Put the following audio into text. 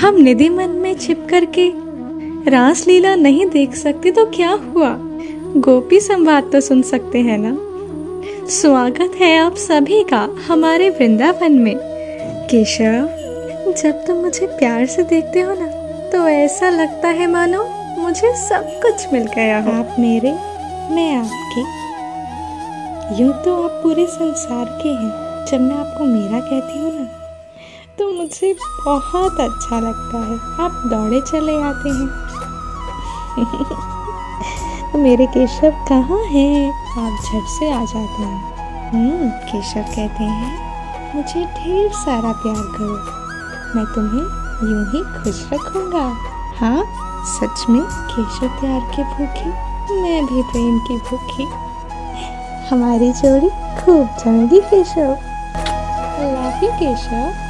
हम निधि मन में छिप करके रास लीला नहीं देख सकते तो क्या हुआ? गोपी संवाद तो सुन सकते हैं ना? स्वागत है आप सभी का हमारे वृंदावन में। केशव, जब तुम मुझे प्यार से देखते हो ना तो ऐसा लगता है मानो मुझे सब कुछ मिल गया हो। आप मेरे, मैं आपकी। यूँ तो आप पूरे संसार के हैं, जब मैं आपको मेरा कहती हूँ ना तो मुझे बहुत अच्छा लगता है। आप दौड़े चले आते हैं। तो मेरे केशव कहाँ हैं? आप झट से आ जाते हैं। हम्म केशव कहते हैं, मुझे ढेर सारा प्यार करो। मैं तुम्हें यूँ ही खुश रखूँगा। हाँ सच में केशव प्यार के भूखे, मैं भी प्रेम की भूखी। हमारी जोड़ी खूब जमेगी केशव। Love you Keshav.